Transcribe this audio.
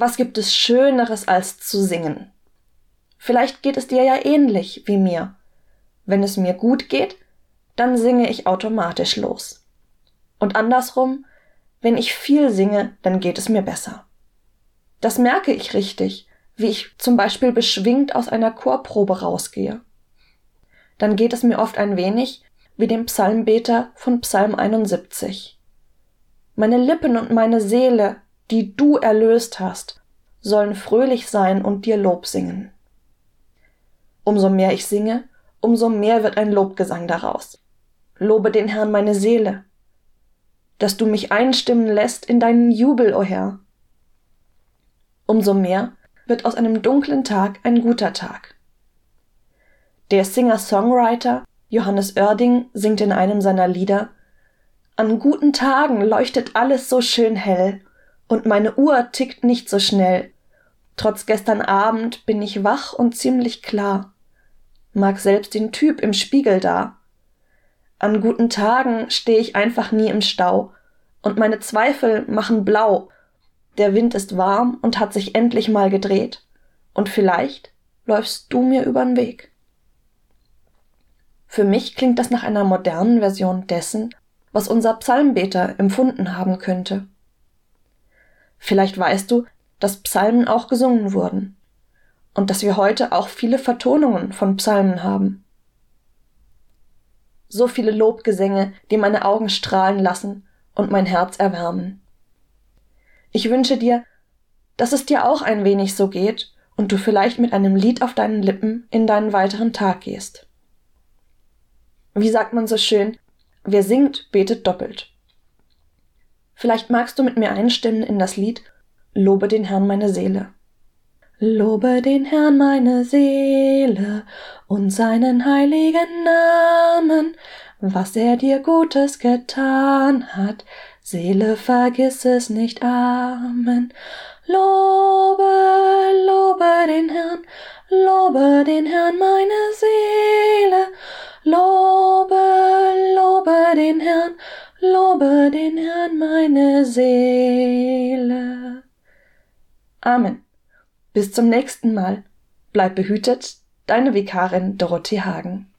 Was gibt es Schöneres als zu singen? Vielleicht geht es dir ja ähnlich wie mir. Wenn es mir gut geht, dann singe ich automatisch los. Und andersrum, wenn ich viel singe, dann geht es mir besser. Das merke ich richtig, wie ich zum Beispiel beschwingt aus einer Chorprobe rausgehe. Dann geht es mir oft ein wenig wie dem Psalmbeter von Psalm 71. Meine Lippen und meine Seele, die du erlöst hast, sollen fröhlich sein und dir Lob singen. Umso mehr ich singe, umso mehr wird ein Lobgesang daraus. Lobe den Herrn meine Seele, dass du mich einstimmen lässt in deinen Jubel, o oh Herr. Umso mehr wird aus einem dunklen Tag ein guter Tag. Der Singer-Songwriter Johannes Oerding singt in einem seiner Lieder An guten Tagen leuchtet alles so schön hell, und meine Uhr tickt nicht so schnell. Trotz gestern Abend bin ich wach und ziemlich klar. Mag selbst den Typ im Spiegel da. An guten Tagen steh ich einfach nie im Stau, und meine Zweifel machen blau. Der Wind ist warm und hat sich endlich mal gedreht, und vielleicht läufst du mir übern Weg. Für mich klingt das nach einer modernen Version dessen, was unser Psalmbeter empfunden haben könnte. Vielleicht weißt du, dass Psalmen auch gesungen wurden und dass wir heute auch viele Vertonungen von Psalmen haben. So viele Lobgesänge, die meine Augen strahlen lassen und mein Herz erwärmen. Ich wünsche dir, dass es dir auch ein wenig so geht und du vielleicht mit einem Lied auf deinen Lippen in deinen weiteren Tag gehst. Wie sagt man so schön, wer singt, betet doppelt. Vielleicht magst du mit mir einstimmen in das Lied Lobe den Herrn meine Seele. Lobe den Herrn meine Seele und seinen heiligen Namen, was er dir Gutes getan hat, Seele vergiss es nicht, Amen. Lobe, lobe den Herrn, lobe den Herrn meine Seele, lobe, lobe den Herrn, Lobe den Herrn meine Seele. Amen. Bis zum nächsten Mal. Bleib behütet, deine Vikarin Dorothee Hagen.